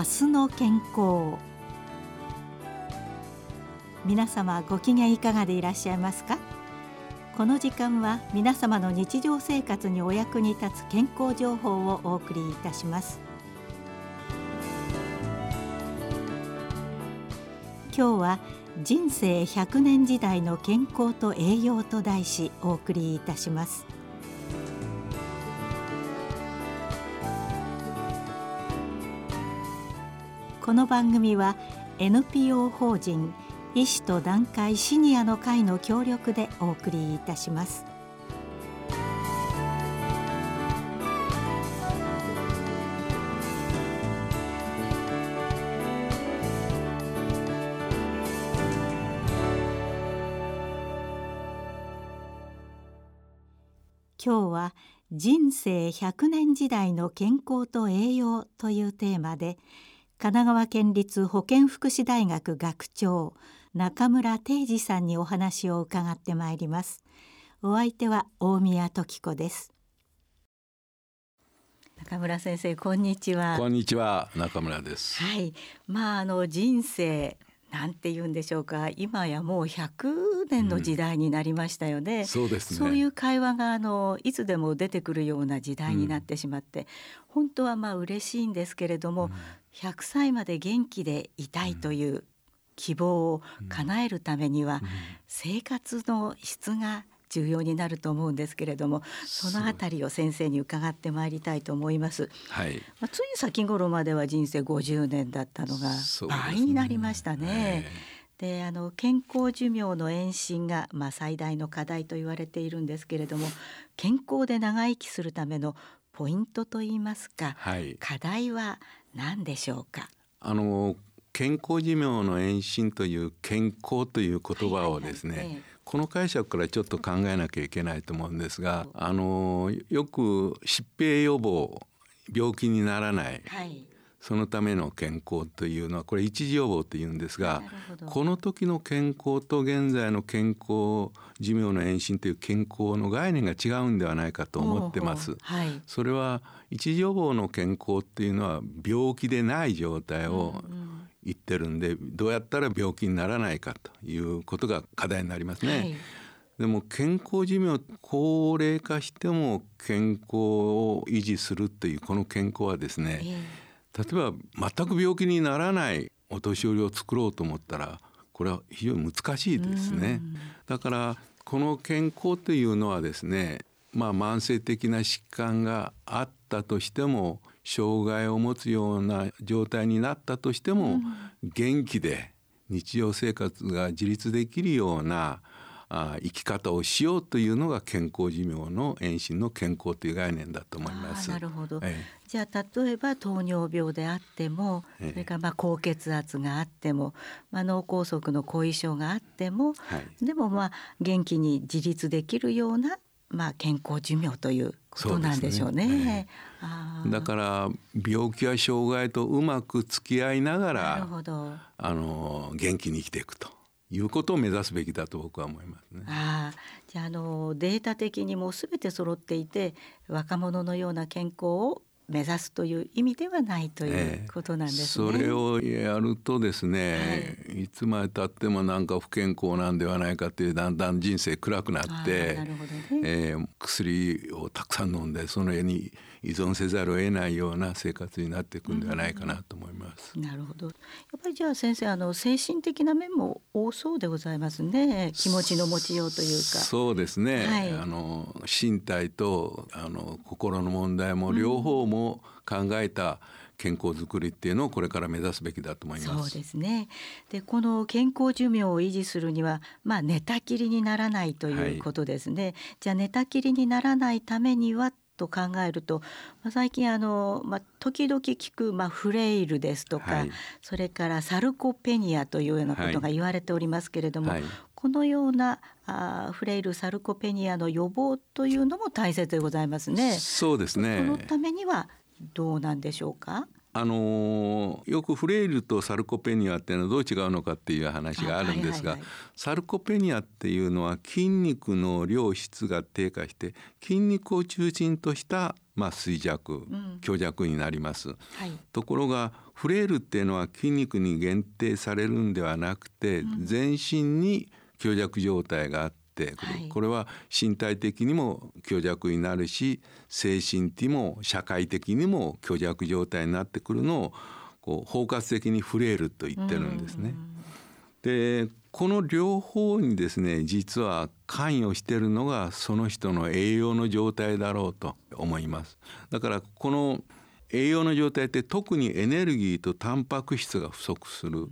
明日の健康。皆様ご機嫌いかがでいらっしゃいますか？この時間は皆様の日常生活にお役に立つ健康情報をお送りいたします。今日は人生100年時代の健康と栄養と題しお送りいたします。この番組は NPO 法人医師と団塊シニアの会の協力でお送りいたします。今日は人生100年時代の健康と栄養というテーマで神奈川県立保健福祉大学学長中村定治さんにお話を伺ってまいります。お相手は大宮時子です。中村先生こんにちは。こんにちは中村です。はい。まああの人生なんて言うんでしょうか。今やもう100年の時代になりましたよね、うん、そうですね。そういう会話があのいつでも出てくるような時代になってしまって、うん、本当はまあ嬉しいんですけれども、うん、100歳まで元気でいたいという希望を叶えるためには、生活の質が重要になると思うんですけれどもそのあたりを先生に伺ってまいりたいと思います。はい、まあ、つい先頃までは人生50年だったのが倍になりましたね。であの健康寿命の延伸が、まあ、最大の課題と言われているんですけれども健康で長生きするためのポイントといいますか、はい、課題は何でしょうか？あの健康寿命の延伸という健康という言葉をですね、はいはいはい、この解釈からちょっと考えなきゃいけないと思うんですがあのよく疾病予防病気にならない、はい、そのための健康というのはこれ一時予防というんですがこの時の健康と現在の健康寿命の延伸という健康の概念が違うんではないかと思ってます。はい、それは一時予防の健康っていうのは病気でない状態を言ってるんでどうやったら病気にならないかということが課題になりますね。はいでも健康寿命高齢化しても健康を維持するというこの健康はですね、例えば全く病気にならないお年寄りを作ろうと思ったらこれは非常に難しいですね。だからこの健康というのはですねまあ慢性的な疾患があったとしても障害を持つような状態になったとしても、元気で日常生活が自立できるようなあ生き方をしようというのが健康寿命の延伸の健康という概念だと思います。なるほど、ええ、じゃあ例えば糖尿病であっても、え、それからまあ高血圧があっても、まあ、脳梗塞の後遺症があっても、はい、でもまあ元気に自立できるようなまあ、健康寿命ということなんでしょうね。うね。だから病気や障害とうまく付き合いながらあの元気に生きていくということを目指すべきだと僕は思いますね。あじゃあのデータ的にも全て揃っていて若者のような健康を目指すという意味ではないということなんですね。えー、それをやるとですね、はい、いつまでたってもなんか不健康なんではないかっていうだんだん人生暗くなってなるほどね、えー、薬をたくさん飲んでその絵に依存せざるを得ないような生活になっていくんではないかなと思います。うん、なるほど。やっぱりじゃあ先生あの精神的な面も多そうでございますね。気持ちの持ちようというか。そうですね。はい、あの身体とあの心の問題も両方も考えた、健康づくりっていうのをこれから目指すべきだと思います。そうですね。でこの健康寿命を維持するにはまあ寝たきりにならないということですね。はい、じゃあ寝たきりにならないためにはと考えると、まあ、最近あの、まあ、時々聞く、まあ、フレイルですとか、はい、それからサルコペニアというようなことが言われておりますけれども、はい、このようなあフレイルサルコペニアの予防というのも大切でございますね。そうですね。そのためにはどうなんでしょうか？あのよくフレイルとサルコペニアっていうのはどう違うのかっていう話があるんですが、サルコペニアっていうのは筋肉の量質が低下して筋肉を中心としたまあ衰弱、強弱になります。はい、ところがフレイルっていうのは筋肉に限定されるんではなくて、全身に強弱状態があって、これは身体的にも強弱になるし精神的にも社会的にも強弱状態になってくるのをこう包括的にフレイルと言ってるんですね。でこの両方にですね実は関与しているのがその人の栄養の状態だろうと思います。だからこの栄養の状態って特にエネルギーとタンパク質が不足する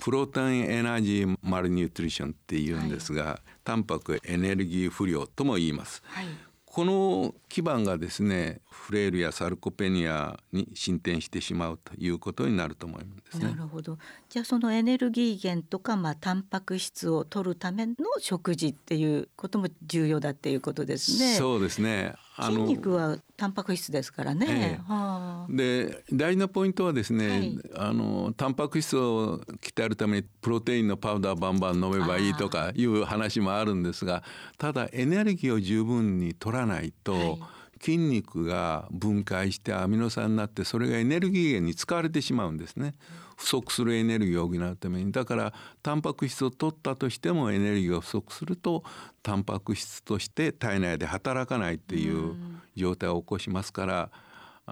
プロテインエナジーマルニュートリションっていうんですが、はい、タンパクエネルギー不良とも言います。はいこの基盤がですねフレイルやサルコペニアに進展してしまうということになると思います、ね、なるほど。じゃあそのエネルギー源とかまあタンパク質を取るための食事っていうことも重要だっていうことですね。そうですね。筋肉はタンパク質ですからね。ええ。はあ、で大事なポイントはですね、はい、あのタンパク質を鍛えるためにプロテインのパウダーバンバン飲めばいいとかいう話もあるんですがただエネルギーを十分に取らないと、はい筋肉が分解してアミノ酸になってそれがエネルギー源に使われてしまうんですね。不足するエネルギーを補うために。だからタンパク質を取ったとしてもエネルギーが不足するとタンパク質として体内で働かないっていう状態を起こしますから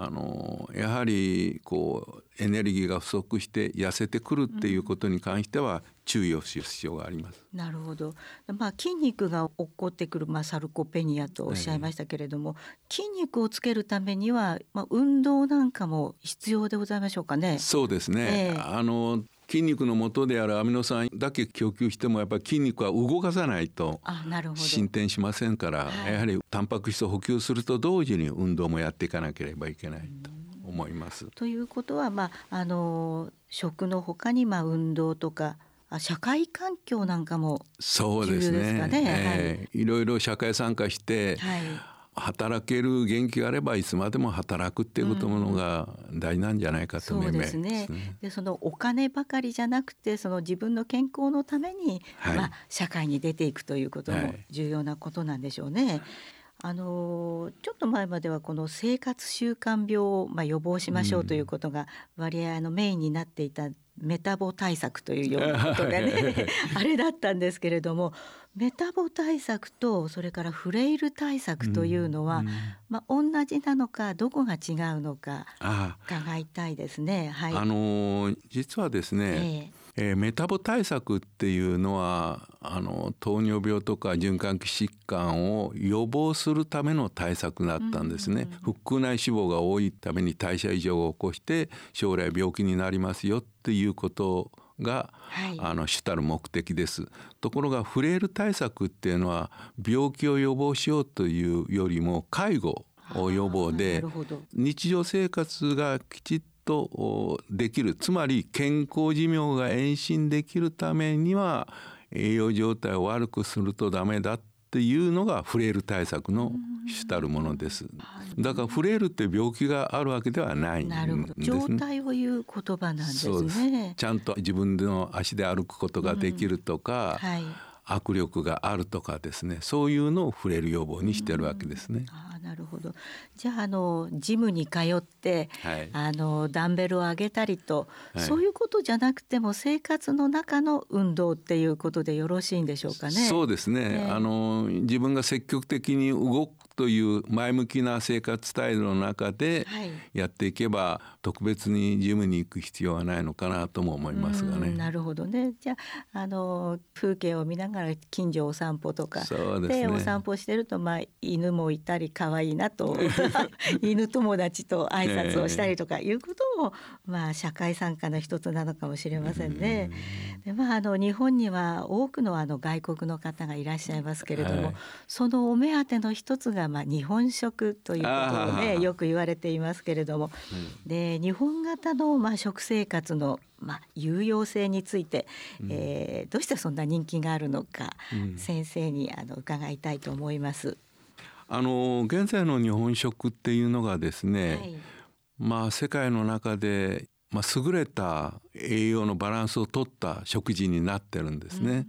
あのやはりこうエネルギーが不足して痩せてくるっていうことに関しては注意をする必要があります。なるほど。まあ筋肉が起こってくるまあサルコペニアとおっしゃいましたけれども、筋肉をつけるためにはまあ運動なんかも必要でございましょうかね。そうですね。えー、あの筋肉の元であるアミノ酸だけ供給してもやっぱり筋肉は動かさないと進展しませんから、やはりタンパク質を補給すると同時に運動もやっていかなければいけないと。思います。ということは、まあ、あの食のほかに、まあ、運動とか社会環境なんかもそうですね、えー、はい、いろいろ社会参加して、はい、働ける元気があればいつまでも働くっていうことものが大事なんじゃないかと思います、うん、そうですね。でそのお金ばかりじゃなくてその自分の健康のために、はい、まあ、社会に出ていくということも重要なことなんでしょうね。あのちょっと前まではこの生活習慣病をまあ予防しましょうということが割合のメインになっていたメタボ対策というようなことでね あれだったんですけれどもメタボ対策とそれからフレイル対策というのは、うん、まあ、同じなのかどこが違うのか伺いたいですね。はい、あの実はですね、えーえー、メタボ対策っていうのはあの糖尿病とか循環器疾患を予防するための対策だったんですね。腹腔内脂肪が多いために代謝異常を起こして将来病気になりますよっていうことが、はい、あの主たる目的です。ところがフレイル対策っていうのは病気を予防しようというよりも介護を予防で日常生活がきちっとできる。つまり健康寿命が延伸できるためには栄養状態を悪くするとダメだっていうのがフレイル対策の主たるものです。だからフレイルって病気があるわけではないんです、ね、状態を言う言葉なんですね。ちゃんと自分の足で歩くことができるとか、うん。はい、握力があるとかですね。そういうのを触れる予防にしてるわけですね。あなるほど。じゃああのジムに通って、はい、あのダンベルを上げたりと、はい、そういうことじゃなくても生活の中の運動っていうことでよろしいんでしょうかね。そうですね、ね、あの自分が積極的に動くという前向きな生活スタイルの中でやっていけば、特別にジムに行く必要はないのかなとも思いますがね。なるほどね。じゃああの風景を見ながら近所お散歩とか。で、ね、お散歩してるとまあ犬もいたり可愛いなと。犬友達と挨拶をしたりとかいうことも、まあ社会参加の一つなのかもしれませんね。でまああの日本には多くのあの外国の方がいらっしゃいますけれども、はい、そのお目当ての一つがまあ日本食ということをねよく言われていますけれども、うん、で日本型のまあ食生活のまあ有用性について、うん、えー、どうしてそんな人気があるのか、うん、先生にあの伺いたいと思います。あの現在の日本食っていうのがですね、はいまあ世界の中でまあ、優れた栄養のバランスをとった食事になってるんですね。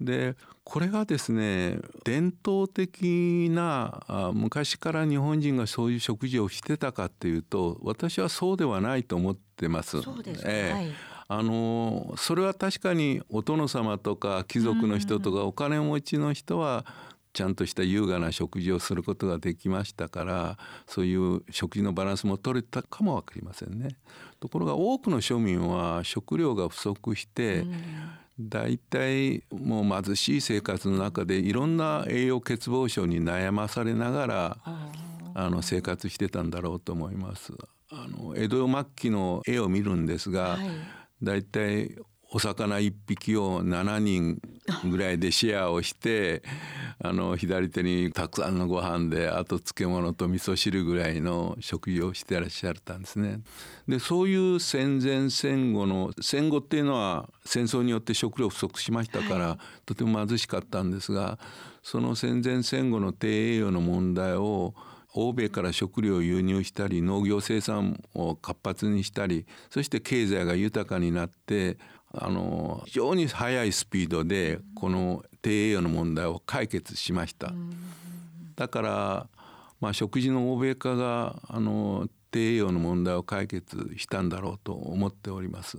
でこれがですね伝統的な昔から日本人がそういう食事をしてたかっていうと私はそうではないと思ってます。そうですえーはい。あのそれは確かにお殿様とか貴族の人とかお金持ちの人はちゃんとした優雅な食事をすることができましたからそういう食事のバランスも取れたかも分かりませんね。ところが多くの庶民は食料が不足して、だいたいもう貧しい生活の中でいろんな栄養欠乏症に悩まされながらあの生活してたんだろうと思います。あの江戸末期の絵を見るんですが、はいだいたいお魚1匹を7人ぐらいでシェアをしてあの左手にたくさんのご飯であと漬物と味噌汁ぐらいの食事をしてらっしゃったんですね。でそういう戦前戦後の戦後っていうのは戦争によって食料不足しましたから、はい、とても貧しかったんですがその戦前戦後の低栄養の問題を欧米から食料を輸入したり農業生産を活発にしたりそして経済が豊かになってあの非常に速いスピードでこの低栄養の問題を解決しました。だから、まあ、食事の欧米化があの低栄養の問題を解決したんだろうと思っております。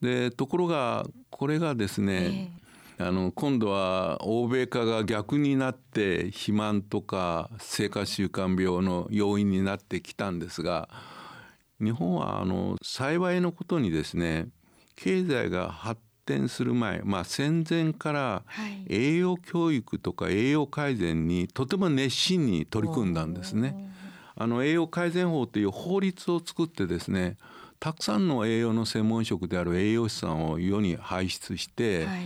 でところがこれがですね、あの今度は欧米化が逆になって肥満とか生活習慣病の要因になってきたんですが日本はあの幸いのことにですね経済が発展する前、まあ、戦前から栄養教育とか栄養改善にとても熱心に取り組んだんですね。あの栄養改善法という法律を作ってですねたくさんの栄養の専門職である栄養士さんを世に輩出して、はい。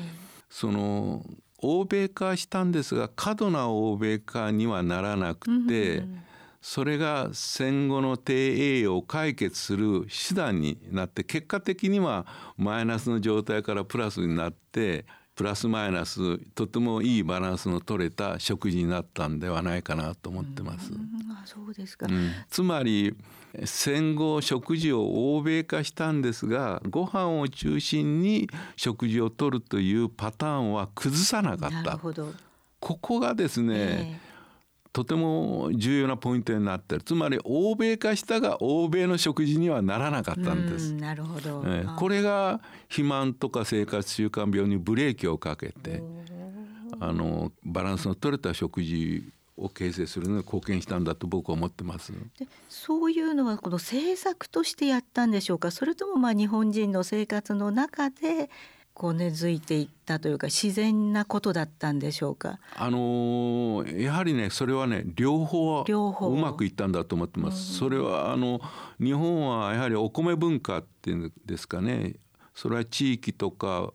その欧米化したんですが過度な欧米化にはならなくて、それが戦後の低栄養を解決する手段になって結果的にはマイナスの状態からプラスになってプラスマイナスとてもいいバランスの取れた食事になったんではないかなと思ってます。あそうですか、うん、つまり戦後食事を欧米化したんですがご飯を中心に食事をとるというパターンは崩さなかった。ここがですね、えーとても重要なポイントになってる。つまり欧米化したが欧米の食事にはならなかったんです。なるほど、えー、これが肥満とか生活習慣病にブレーキをかけてあのバランスの取れた食事を形成するのに貢献したんだと僕は思ってます。でそういうのはこの政策としてやったんでしょうか？それともまあ日本人の生活の中でこう根付いていったというか自然なことだったんでしょうか？あのー、やはりねそれはね両方うまくいったんだと思ってます。それはあの日本はやはりお米文化っていうんですかね。それは地域とか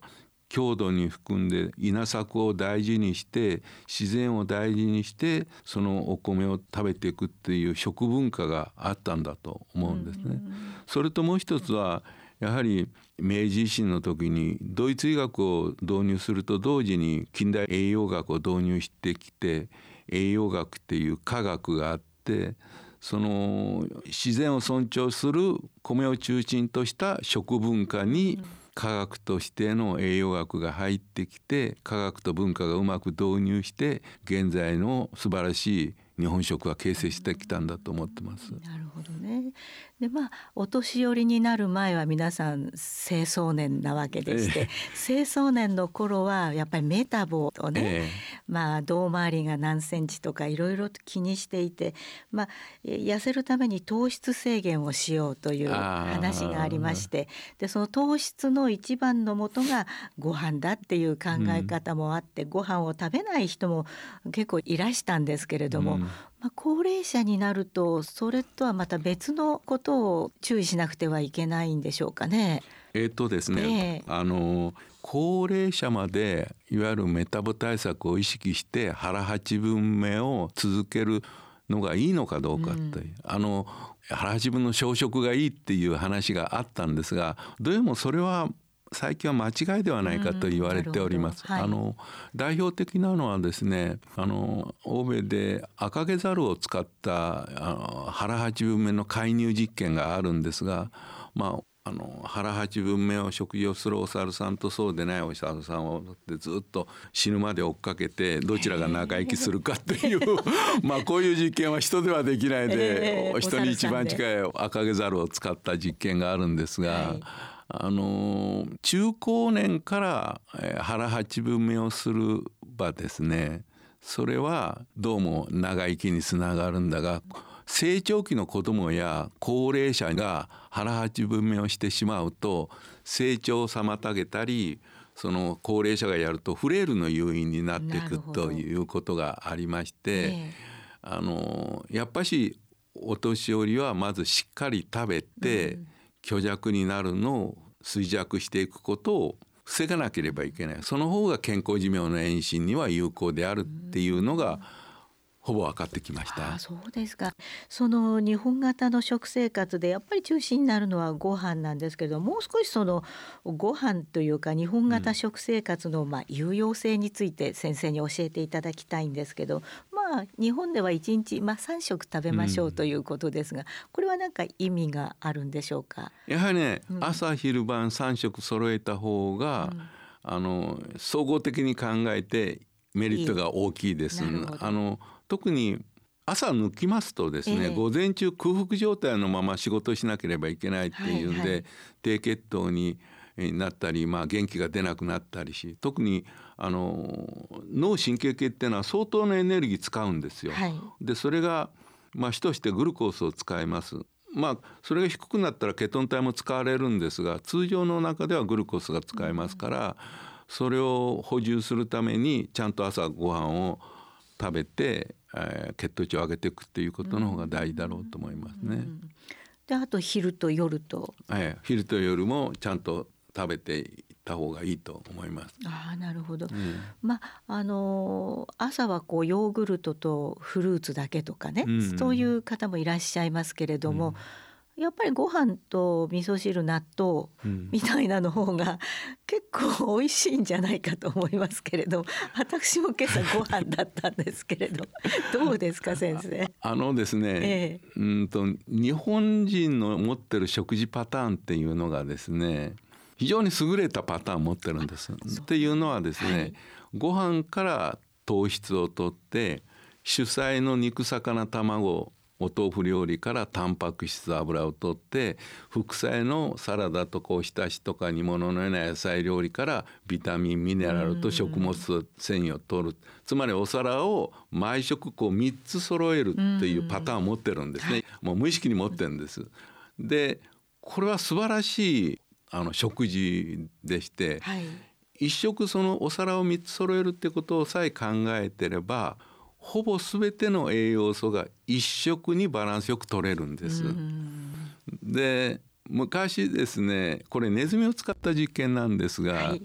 郷土に含んで稲作を大事にして自然を大事にしてそのお米を食べていくっていう食文化があったんだと思うんですね。それともう一つはやはり明治維新の時にドイツ医学を導入すると同時に近代栄養学を導入してきて栄養学っていう科学があってその自然を尊重する米を中心とした食文化に科学としての栄養学が入ってきて科学と文化がうまく導入して現在の素晴らしい日本食が形成してきたんだと思ってます。なるほどね。でまあお年寄りになる前は皆さん青壮年なわけでして、え青壮年の頃はやっぱりメタボをね、えまあ胴回りが何センチとかいろいろと気にしていて、まあ痩せるために糖質制限をしようという話がありまして、でその糖質の一番の元がご飯だっていう考え方もあって、うん、ご飯を食べない人も結構いらしたんですけれども、うん、まあ、高齢者になるとそれとはまた別のことを注意しなくてはいけないんでしょうかね。えっ、とですね、えー、あの高齢者までいわゆるメタボ対策を意識して腹八分目を続けるのがいいのかどうかって、うん、あの腹八分の小食がいいっていう話があったんですがどうもそれは最近は間違いではないかと言われております。はい、あの代表的なのはですねあの欧米で赤毛ザルを使ったあの腹八分目の介入実験があるんですがまああの腹八分目を食事をするお猿さんとそうでないお猿さんをずっと死ぬまで追っかけてどちらが長生きするかっていう まあこういう実験は人ではできないで、人に一番近い赤毛猿を使った実験があるんですが。はいあの中高年から腹八分目をする場ですね。それはどうも長生きにつながるんだが成長期の子どもや高齢者が腹八分目をしてしまうと成長を妨げたりその高齢者がやるとフレイルの誘因になっていくということがありまして、あのやっぱしお年寄りはまずしっかり食べて、虚弱になるのを衰弱していくことを防がなければいけない。その方が健康寿命の延伸には有効であるっていうのが、うんほぼ分かってきました。そうですか。その日本型の食生活でやっぱり中心になるのはご飯なんですけれども、もう少しそのご飯というか日本型食生活のまあ有用性について先生に教えていただきたいんですけど、まあ日本では一日まあ三食食べましょうということですが、うん、これは何か意味があるんでしょうか？やはりね、うん、朝昼晩三食揃えた方が、うん、あの総合的に考えてメリットが大きいです。あの特に朝抜きますとですね、えー、午前中空腹状態のまま仕事しなければいけないっていうんで、はいはい、低血糖になったり、まあ、元気が出なくなったりし特にあの脳神経系っていうのは相当なエネルギー使うんですよ。はい、でそれが、まあ、主としてグルコースを使います。まあそれが低くなったらケトン体も使われるんですが通常の中ではグルコースが使えますから、うん、それを補充するためにちゃんと朝ご飯を食べてえー、血糖値を上げていくっていうことの方が大事だろうと思いますね。であと昼と夜と、えー、昼と夜もちゃんと食べていった方がいいと思います。あなるほど。うん、まああのー、朝はこうヨーグルトとフルーツだけとかね、うんうん、そういう方もいらっしゃいますけれども。うんやっぱりご飯と味噌汁納豆みたいなの方が 結構美味しいんじゃないかと思いますけれど 私も今朝ご飯だったんですけれど どうですか先生？あのですね、ええ、うんと日本人の持ってる食事パターンっていうのがですね非常に優れたパターンを持ってるんです。っていうのはですね、はい、ご飯から糖質をとって主菜の肉魚卵お豆腐料理からタンパク質油を取って副菜のサラダとかおひたしとか煮物のような野菜料理からビタミンミネラルと食物繊維を取る。つまりお皿を毎食こう3つ揃えるっていうパターンを持ってるんですね。もう無意識に持ってるんです。でこれは素晴らしいあの食事でして、はい、一食そのお皿を3つ揃えるってことをさえ考えてればほぼ全ての栄養素が一食にバランスよく取れるんです。で昔ですねこれネズミを使った実験なんですが、はい、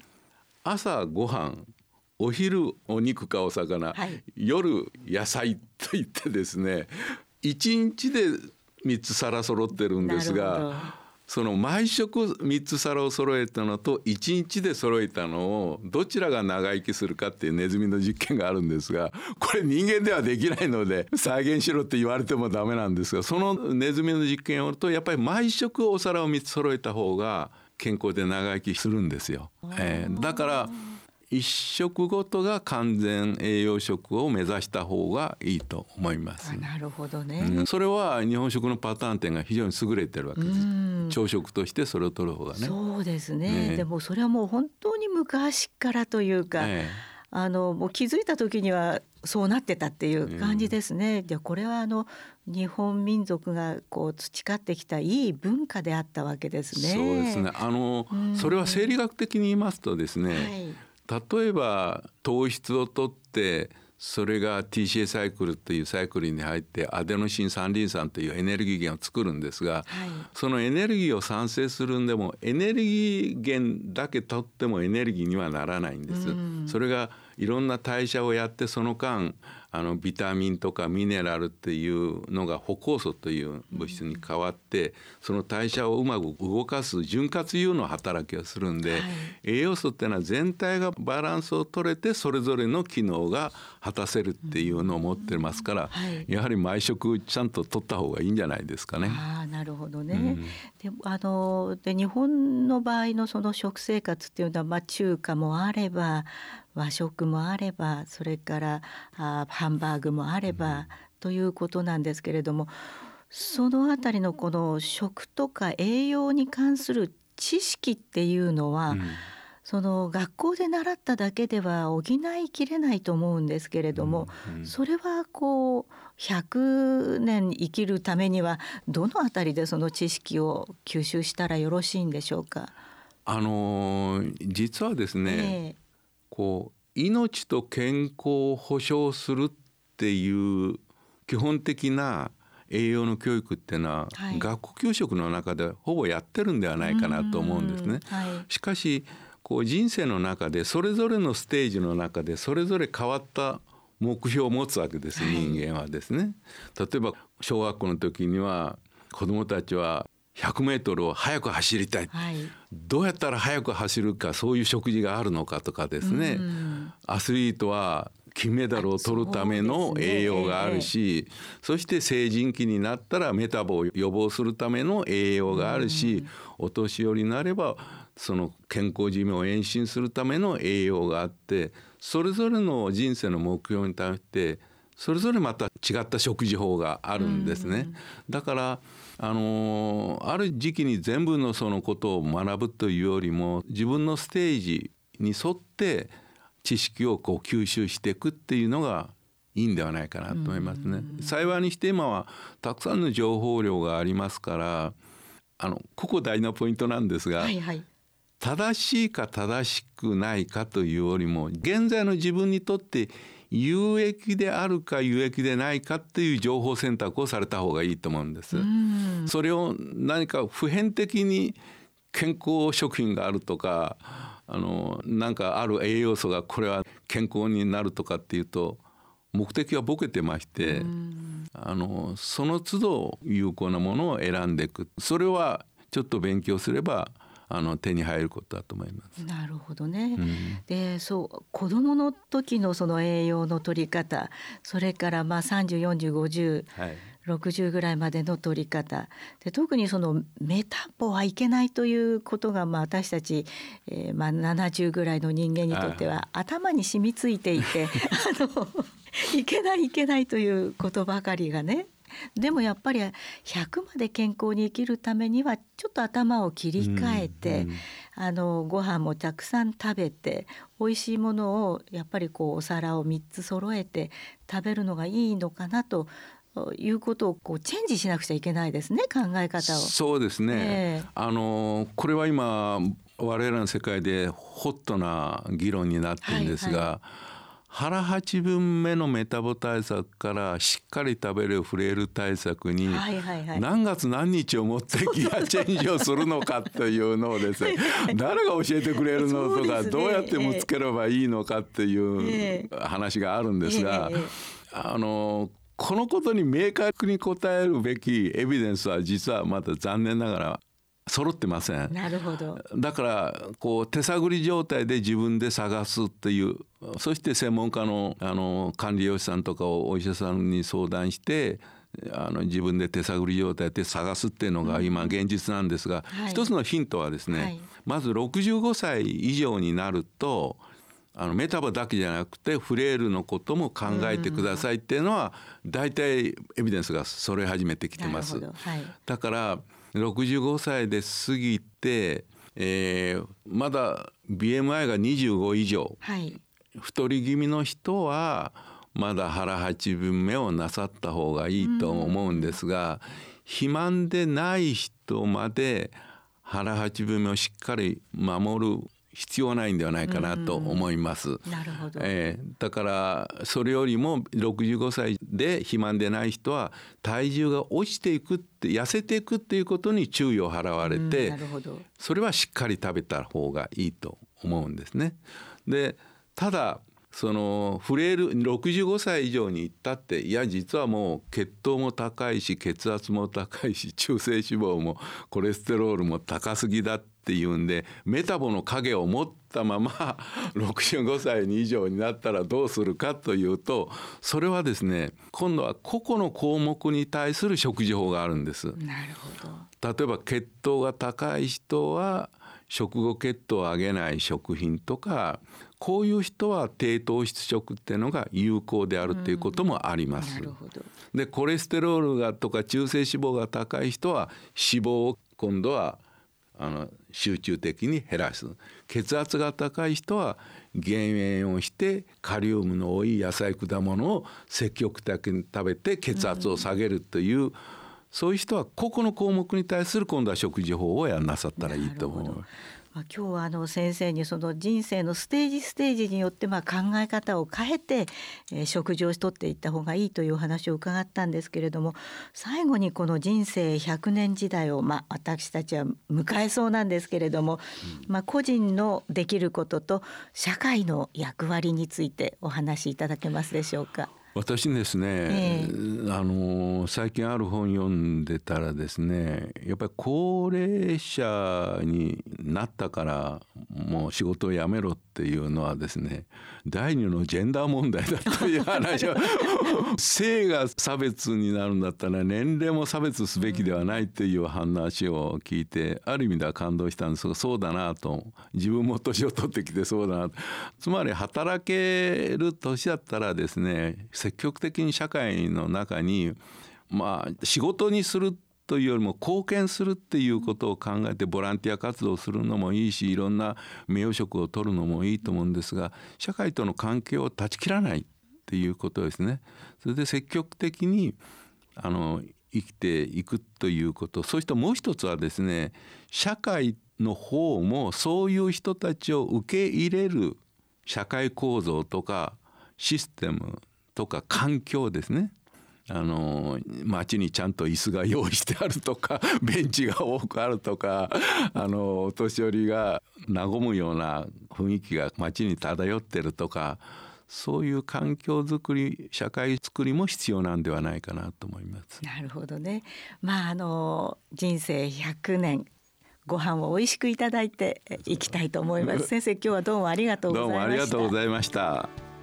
朝ご飯お昼お肉かお魚、はい、夜野菜といってですね1日で3つ皿揃ってるんですが。その毎食3つ皿を揃えたのと1日で揃えたのをどちらが長生きするかっていうネズミの実験があるんですが これ人間ではできないので 再現しろって言われてもダメなんですがそのネズミの実験をやるとやっぱり毎食お皿を3つ揃えた方が健康で長生きするんですよ。えー、だから一食ごとが完全栄養食を目指した方がいいと思います。なるほどね、うん、それは日本食のパターン点が非常に優れてるわけです。朝食としてそれを取る方がね。そうですね。ねでもそれはもう本当に昔からというか、ええ、あのもう気づいた時にはそうなってたっていう感じですね。うん、でこれはあの日本民族がこう培ってきたいい文化であったわけですね。そうですね。あの、うん、それは生理学的に言いますとですね。はい例えば糖質を取ってそれが TCA サイクルというサイクルに入ってアデノシン三リン酸というエネルギー源を作るんですが、はい、そのエネルギーを産生するんでもエネルギー源だけ取ってもエネルギーにはならないんです。それがいろんな代謝をやってその間あのビタミンとかミネラルっていうのが歩酵素という物質に変わってその代謝をうまく動かす潤滑油の働きをするんで、はい、栄養素っていうのは全体がバランスを取れてそれぞれの機能が果たせるっていうのを持ってますから、はい、やはり毎食ちゃんと取った方がいいんじゃないですかね。あなるほどね、うん、であので日本の場合のその食生活っていうのは、まあ、中華もあれば和食もあればそれからあハンバーグもあれば、うん、ということなんですけれどもそのあたりのこの食とか栄養に関する知識っていうのは、うん、その学校で習っただけでは補いきれないと思うんですけれども、うんうん、それはこう100年生きるためにはどのあたりでその知識を吸収したらよろしいんでしょうか？あの実はですね、えーこう命と健康を保障するっていう基本的な栄養の教育っていうのは、はい、学校給食の中でほぼやってるんではないかなと思うんですね。はい、しかしこう人生の中でそれぞれのステージの中でそれぞれ変わった目標を持つわけです、人間はですね。例えば小学校の時には子どもたちは100メートルを速く走りたい、はい、どうやったら速く走るかそういう食事があるのかとかですね、アスリートは金メダルを取るための栄養があるしそ、ね,、して成人期になったらメタボを予防するための栄養があるし、お年寄りになればその健康寿命を延伸するための栄養があってそれぞれの人生の目標に対してそれぞれまた違った食事法があるんですね。だからあのある時期に全部のそのことを学ぶというよりも自分のステージに沿って知識をこう吸収していくっていうのがいいんではないかなと思いますね。幸いにして今はたくさんの情報量がありますからあのここ大事なポイントなんですが、はいはい、正しいか正しくないかというよりも現在の自分にとって有益であるか有益でないかっていう情報選択をされた方がいいと思うんです。それを何か普遍的に健康食品があるとかあのなんかある栄養素がこれは健康になるとかっていうと目的はボケてましてあのその都度有効なものを選んでいく。それはちょっと勉強すればあの手に入ることだと思います。なるほどね。うん、で、そう子供の時のその栄養の取り方、それからまあ三十、四十、五十、六十ぐらいまでの取り方。で、特にそのメタボはいけないということがまあ私たち、えー、まあ七十ぐらいの人間にとっては頭に染みついていて、あのいけないいけないということばかりがね。でもやっぱり100まで健康に生きるためにはちょっと頭を切り替えて、うんうん、あのご飯もたくさん食べて美味しいものをやっぱりこうお皿を3つ揃えて食べるのがいいのかなということをこうチェンジしなくちゃいけないですね考え方を。そうですね、えー、あのこれは今我々の世界でホットな議論になってるんですが、はいはい腹八分目のメタボ対策からしっかり食べるフレイル対策に何月何日をもってギアチェンジをするのかというのをですね 誰が教えてくれるのとかどうやって見つければいいのかっていう話があるんですがあのこのことに明確に答えるべきエビデンスは実はまだ残念ながら揃ってません。なるほど。だからこう手探り状態で自分で探すっていうそして専門家のあの管理栄養士さんとかをお医者さんに相談してあの自分で手探り状態で探すっていうのが今現実なんですが、うんはい、一つのヒントはですね、はい、まず65歳以上になるとあのメタボだけじゃなくてフレイルのことも考えてくださいっていうのは大体エビデンスが揃え始めてきてます。はい、だから65歳で過ぎて、えー、まだ BMI が25以上、はい、太り気味の人はまだ腹八分目をなさった方がいいと思うんですが、肥満でない人まで腹八分目をしっかり守る必要ないんではないかなと思います。なるほど、えー、だからそれよりも65歳で肥満でない人は体重が落ちていくって痩せていくっていうことに注意を払われて、それはしっかり食べた方がいいと思うんですね。でただそのフレイル65歳以上に行ったっていや実はもう血糖も高いし血圧も高いし中性脂肪もコレステロールも高すぎだっていうんでメタボの影を持ったまま 65歳に以上になったらどうするかというとそれはですね今度は個々の項目に対する食事法があるんです。なるほど例えば血糖が高い人は食後血糖を上げない食品とかこういう人は低糖質食っていうのが有効であるっていうこともあります。うん、でコレステロールがとか中性脂肪が高い人は脂肪を今度はあの集中的に減らす。血圧が高い人は減塩をしてカリウムの多い野菜果物を積極的に食べて血圧を下げるという、うん、そういう人は個々の項目に対する今度は食事法をやんなさったらいいと思います。まあ、今日はあの先生にその人生のステージステージによってまあ考え方を変えて、えー、食事をしとっていった方がいいという話を伺ったんですけれども最後にこの人生100年時代をまあ私たちは迎えそうなんですけれども、うん、まあ個人のできることと社会の役割についてお話しいただけますでしょうか。私ですね、えー、あの最近ある本読んでたらですねやっぱり高齢者になったからもう仕事を辞めろっていうのはですね第二のジェンダー問題だという話は 性が差別になるんだったら年齢も差別すべきではないっていう話を聞いてある意味では感動したんです。がそうだなと。自分も年を取ってきてそうだなつまり働ける年だったらですね積極的に社会の中にまあ仕事にするというよりも貢献するっていうことを考えてボランティア活動するのもいいしいろんな名誉職を取るのもいいと思うんですが社会との関係を断ち切らないっていうことですね。それで積極的にあの生きていくということそしてもう一つはですね社会の方もそういう人たちを受け入れる社会構造とかシステムとか環境ですねあの街にちゃんと椅子が用意してあるとか ベンチが多くあるとかあのお年寄りが和むような雰囲気が街に漂ってるとかそういう環境づくり社会づくりも必要なんではないかなと思います。なるほどね。まああの人生100年ご飯を美味しくいただいていきたいと思います。先生今日はどうもありがとうございました。どうもありがとうございました。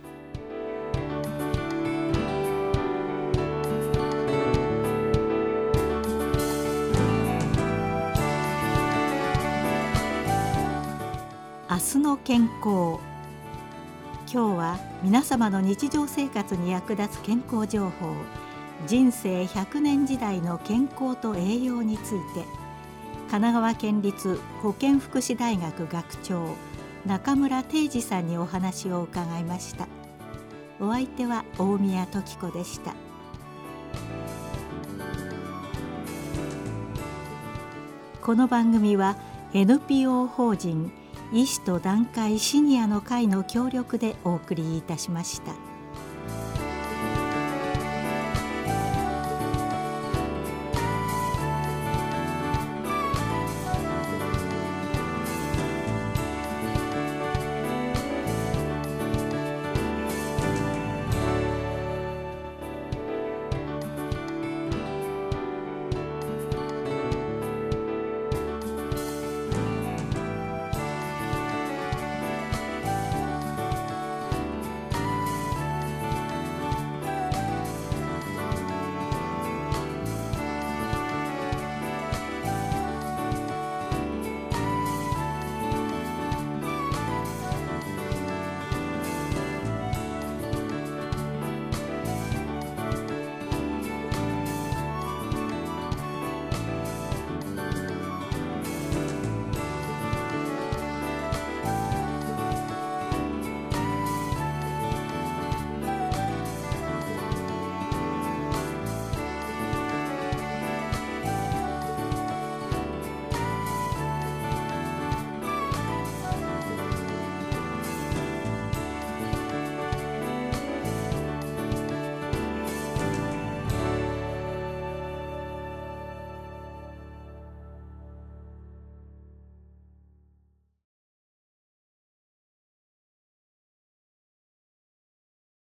の健康今日は皆様の日常生活に役立つ健康情報。人生100年時代の健康と栄養について。神奈川県立保健福祉大学学長中村定治さんにお話を伺いました。お相手は大宮時子でした。この番組は NPO 法人医師と団塊シニアの会の協力でお送りいたしました。